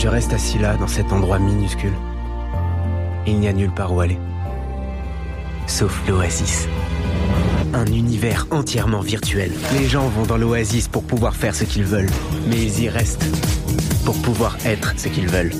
Je reste assis là, dans cet endroit minuscule. Il n'y a nulle part où aller. Sauf l'oasis. Un univers entièrement virtuel. Les gens vont dans l'oasis pour pouvoir faire ce qu'ils veulent. Mais ils y restent pour pouvoir être ce qu'ils veulent.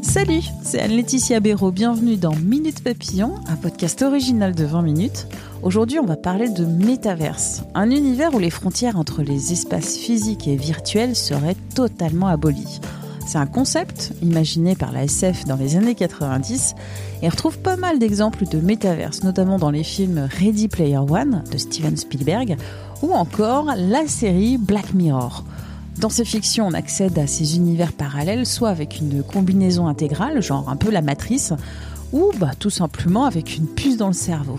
Salut, c'est Anne-Laetitia Béraud. Bienvenue dans Minute Papillon, un podcast original de 20 minutes. Aujourd'hui, on va parler de métaverse, un univers où les frontières entre les espaces physiques et virtuels seraient totalement abolies. C'est un concept imaginé par la SF dans les années 90 et on retrouve pas mal d'exemples de métaverse, notamment dans les films Ready Player One de Steven Spielberg ou encore la série Black Mirror. Dans ces fictions, on accède à ces univers parallèles soit avec une combinaison intégrale, genre un peu la matrice, ou bah, tout simplement avec une puce dans le cerveau.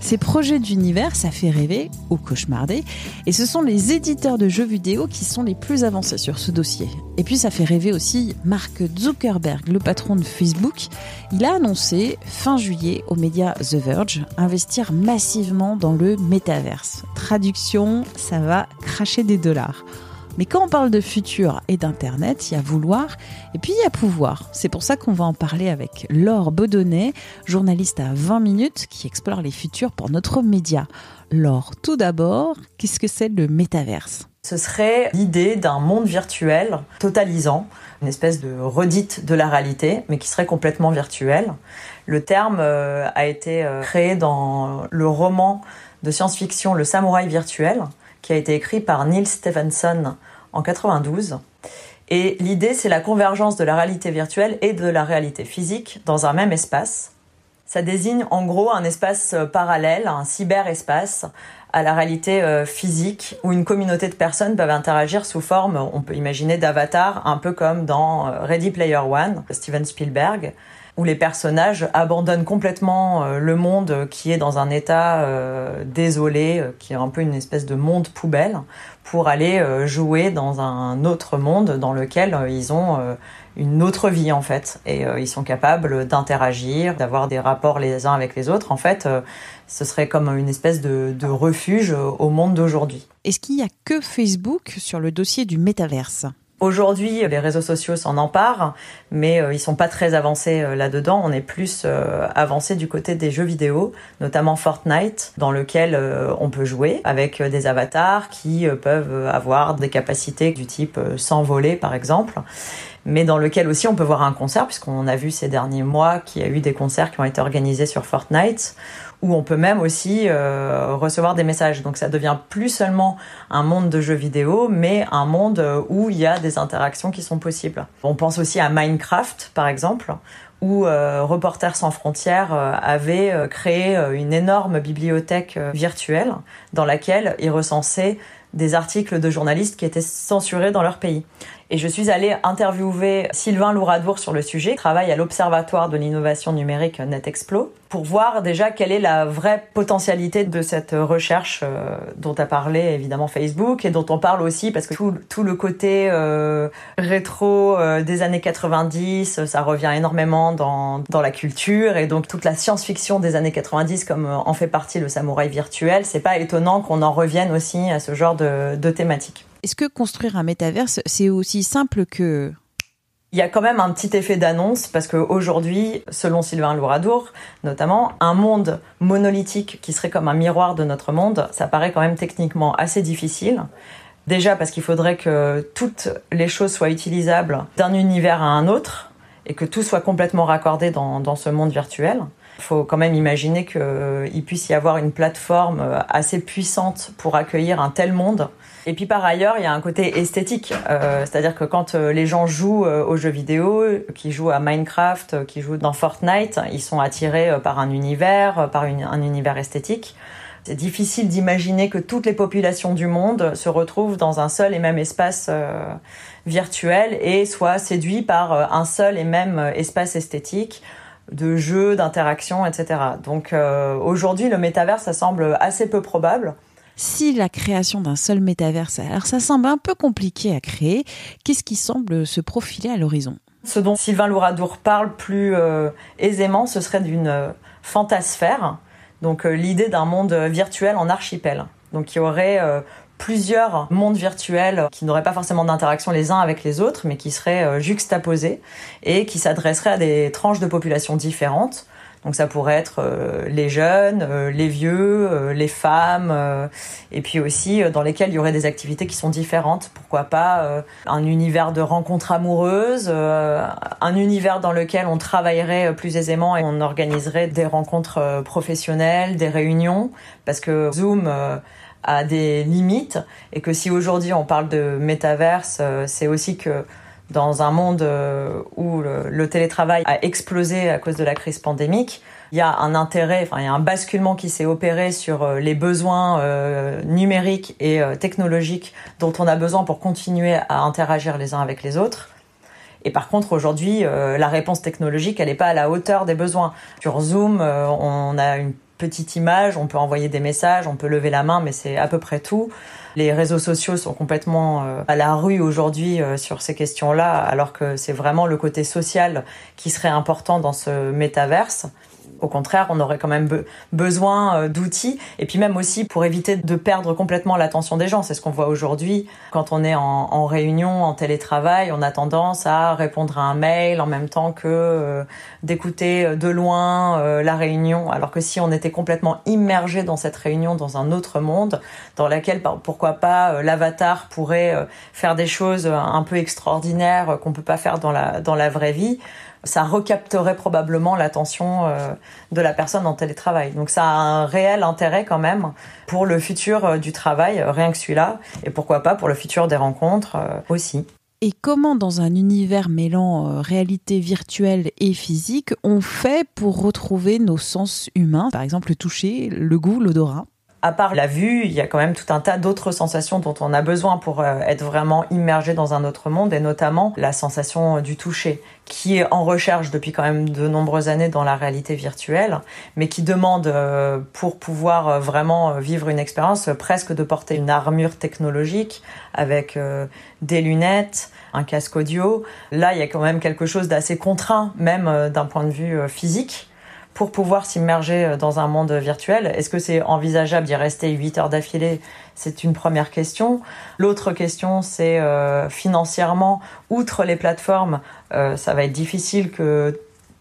Ces projets d'univers, ça fait rêver ou cauchemarder, et ce sont les éditeurs de jeux vidéo qui sont les plus avancés sur ce dossier. Et puis ça fait rêver aussi Mark Zuckerberg, le patron de Facebook. Il a annoncé fin juillet aux médias The Verge investir massivement dans le métaverse. Traduction, ça va cracher des dollars. Mais quand on parle de futur et d'Internet, il y a vouloir et puis il y a pouvoir. C'est pour ça qu'on va en parler avec Laure Baudonnet, journaliste à 20 minutes qui explore les futurs pour notre média. Laure, tout d'abord, qu'est-ce que c'est le métaverse? Ce serait l'idée d'un monde virtuel totalisant, une espèce de redite de la réalité, mais qui serait complètement virtuel. Le terme euh, a été euh, créé dans le roman de science-fiction Le Samouraï virtuel, qui a été écrit par Neil Stephenson en 92. Et l'idée, c'est la convergence de la réalité virtuelle et de la réalité physique dans un même espace. Ça désigne en gros un espace euh, parallèle, un cyberespace à la réalité euh, physique où une communauté de personnes peuvent interagir sous forme, on peut imaginer, d'avatars, un peu comme dans euh, Ready Player One, Steven Spielberg, où les personnages abandonnent complètement le monde qui est dans un état désolé, qui est un peu une espèce de monde poubelle, pour aller jouer dans un autre monde dans lequel ils ont une autre vie en fait et ils sont capables d'interagir, d'avoir des rapports les uns avec les autres. En fait, ce serait comme une espèce de, de refuge au monde d'aujourd'hui. Est-ce qu'il n'y a que Facebook sur le dossier du métaverse? Aujourd'hui, les réseaux sociaux s'en emparent, mais euh, ils sont pas très avancés euh, là-dedans. On est plus euh, avancé du côté des jeux vidéo, notamment Fortnite, dans lequel on peut jouer avec des avatars qui peuvent avoir des capacités du type s'envoler, par exemple mais dans lequel aussi on peut voir un concert, puisqu'on a vu ces derniers mois qu'il y a eu des concerts qui ont été organisés sur Fortnite, où on peut même aussi recevoir des messages. Donc ça devient plus seulement un monde de jeux vidéo, mais un monde où il y a des interactions qui sont possibles. On pense aussi à Minecraft, par exemple, où euh, Reporters sans frontières euh, avait euh, créé une énorme bibliothèque virtuelle dans laquelle il recensait des articles de journalistes qui étaient censurés dans leur pays. Et je suis allée interviewer Sylvain Louradour sur le sujet, travaille à l'Observatoire de l'innovation numérique NetExplo, pour voir déjà quelle est la vraie potentialité de cette recherche euh, dont a parlé évidemment Facebook et dont on parle aussi parce que tout, le côté euh, rétro euh, des années 90, ça revient énormément dans, dans la culture et donc toute la science-fiction des années 90 comme en fait partie le samouraï virtuel, c'est pas étonnant qu'on en revienne aussi à ce genre de, de thématique. Est-ce que construire un métaverse, c'est aussi simple que il y a quand même un petit effet d'annonce parce qu'aujourd'hui, selon Sylvain Louradour notamment, un monde monolithique qui serait comme un miroir de notre monde, ça paraît quand même techniquement assez difficile. Déjà parce qu'il faudrait que toutes les choses soient utilisables d'un univers à un autre et que tout soit complètement raccordé dans, dans ce monde virtuel. Il faut quand même imaginer qu'il puisse y avoir une plateforme assez puissante pour accueillir un tel monde et puis par ailleurs, il y a un côté esthétique, euh, c'est-à-dire que quand euh, les gens jouent euh, aux jeux vidéo, qui jouent à Minecraft, qui jouent dans Fortnite, ils sont attirés par un univers, par une, un univers esthétique. C'est difficile d'imaginer que toutes les populations du monde se retrouvent dans un seul et même espace euh, virtuel et soient séduits par euh, un seul et même euh, espace esthétique de jeux, d'interaction, etc. Donc aujourd'hui, le métavers, ça semble assez peu probable. Si la création d'un seul métaverse, alors ça semble un peu compliqué à créer, qu'est-ce qui semble se profiler à l'horizon? Ce dont Sylvain Louradour parle plus aisément, ce serait d'une fantasphère, donc euh, l'idée d'un monde virtuel en archipel. Donc il y aurait euh, plusieurs mondes virtuels qui n'auraient pas forcément d'interaction les uns avec les autres, mais qui seraient euh, juxtaposés et qui s'adresseraient à des tranches de population différentes. Donc ça pourrait être euh, les jeunes, euh, les vieux, euh, les femmes, et puis aussi dans lesquels il y aurait des activités qui sont différentes. Pourquoi pas un univers de rencontres amoureuses, un univers dans lequel on travaillerait plus aisément et on organiserait des rencontres professionnelles, des réunions, parce que Zoom a des limites et que si aujourd'hui on parle de métaverse, c'est aussi que dans un monde euh, où le, télétravail a explosé à cause de la crise pandémique, il y a un intérêt, enfin il y a un basculement qui s'est opéré sur euh, les besoins euh, numériques et technologiques dont on a besoin pour continuer à interagir les uns avec les autres. Et par contre, aujourd'hui, la réponse technologique, elle n'est pas à la hauteur des besoins. Sur Zoom, on a une petite image, on peut envoyer des messages, on peut lever la main, mais c'est à peu près tout. Les réseaux sociaux sont complètement euh, à la rue aujourd'hui euh, sur ces questions-là, alors que c'est vraiment le côté social qui serait important dans ce métaverse. Au contraire, on aurait quand même besoin euh, d'outils et puis même aussi pour éviter de perdre complètement l'attention des gens. C'est ce qu'on voit aujourd'hui quand on est en, réunion, en télétravail, on a tendance à répondre à un mail en même temps que euh, d'écouter de loin euh, la réunion. Alors que si on était complètement immergé dans cette réunion, dans un autre monde, dans laquelle pourquoi pas l'avatar pourrait faire des choses un peu extraordinaires qu'on peut pas faire dans la dans la vraie vie ça recapterait probablement l'attention euh, de la personne en télétravail. Donc ça a un réel intérêt quand même pour le futur euh, du travail, euh, rien que celui-là, et pourquoi pas pour le futur des rencontres aussi. Et comment, dans un univers mêlant réalité virtuelle et physique, on fait pour retrouver nos sens humains, par exemple le toucher, le goût, l'odorat? À part la vue, il y a quand même tout un tas d'autres sensations dont on a besoin pour euh, être vraiment immergé dans un autre monde, et notamment la sensation du toucher, qui est en recherche depuis quand même de nombreuses années dans la réalité virtuelle, mais qui demande, euh, pour pouvoir euh, vraiment vivre une expérience, presque de porter une armure technologique avec des lunettes, un casque audio. Là, il y a quand même quelque chose d'assez contraint, même d'un point de vue physique pour pouvoir s'immerger euh, dans un monde virtuel. Est-ce que c'est envisageable d'y rester 8 heures d'affilée? C'est une première question. L'autre question, c'est euh, financièrement, outre les plateformes, euh, ça va être difficile que,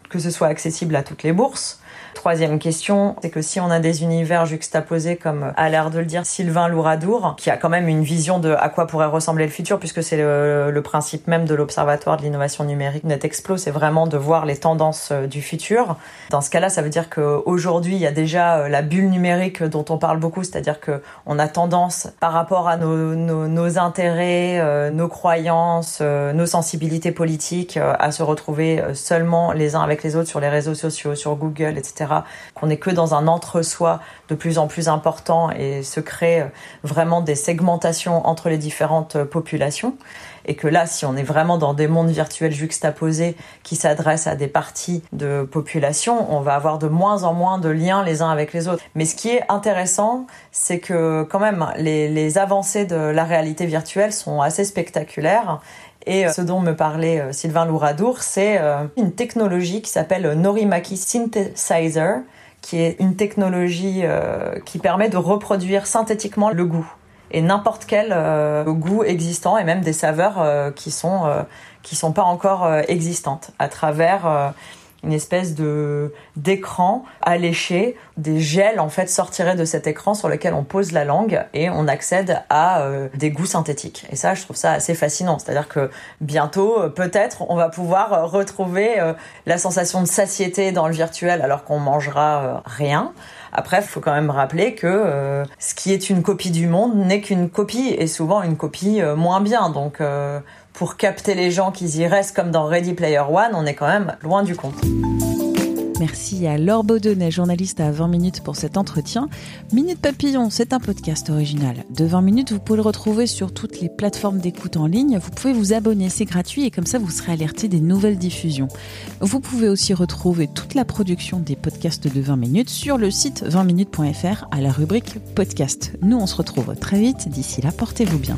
que ce soit accessible à toutes les bourses. Troisième question, c'est que si on a des univers juxtaposés, comme a l'air de le dire Sylvain Louradour, qui a quand même une vision de à quoi pourrait ressembler le futur, puisque c'est le, principe même de l'Observatoire de l'innovation numérique NetExplo, c'est vraiment de voir les tendances euh, du futur. Dans ce cas-là, ça veut dire qu'aujourd'hui, il y a déjà euh, la bulle numérique dont on parle beaucoup, c'est-à-dire que on a tendance, par rapport à nos, intérêts, euh, nos croyances, nos sensibilités politiques, à se retrouver seulement les uns avec les autres sur les réseaux sociaux, sur Google, etc qu'on n'est que dans un entre-soi de plus en plus important et se crée vraiment des segmentations entre les différentes populations. Et que là, si on est vraiment dans des mondes virtuels juxtaposés qui s'adressent à des parties de population, on va avoir de moins en moins de liens les uns avec les autres. Mais ce qui est intéressant, c'est que quand même, les avancées de la réalité virtuelle sont assez spectaculaires et euh, ce dont me parlait euh, Sylvain Louradour, c'est euh, une technologie qui s'appelle Norimaki Synthesizer, qui est une technologie qui permet de reproduire synthétiquement le goût. Et n'importe quel goût existant et même des saveurs qui sont qui sont pas encore existantes à travers une espèce de d'écran alléché, des gels en fait sortiraient de cet écran sur lequel on pose la langue et on accède à euh, des goûts synthétiques. Et ça, je trouve ça assez fascinant. C'est-à-dire que bientôt, euh, peut-être, on va pouvoir euh, retrouver la sensation de satiété dans le virtuel alors qu'on mangera rien. Après, il faut quand même rappeler que ce qui est une copie du monde n'est qu'une copie et souvent une copie moins bien. Donc pour capter les gens qui y restent comme dans Ready Player One, on est quand même loin du compte. Merci à Laure Baudonnet, journaliste à 20 minutes pour cet entretien. Minute Papillon, c'est un podcast original de 20 minutes. Vous pouvez le retrouver sur toutes les plateformes d'écoute en ligne. Vous pouvez vous abonner, c'est gratuit et comme ça vous serez alerté des nouvelles diffusions. Vous pouvez aussi retrouver toute la production des podcasts de 20 minutes sur le site 20minutes.fr à la rubrique podcast. Nous, on se retrouve très vite. D'ici là, portez-vous bien.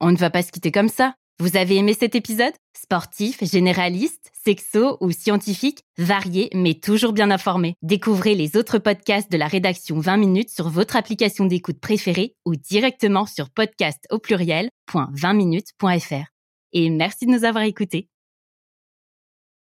On ne va pas se quitter comme ça. Vous avez aimé cet épisode? Sportif, généraliste, sexo ou scientifique, varié mais toujours bien informé. Découvrez les autres podcasts de la rédaction 20 minutes sur votre application d'écoute préférée ou directement sur podcast au pluriel.20minutes.fr. Et merci de nous avoir écoutés.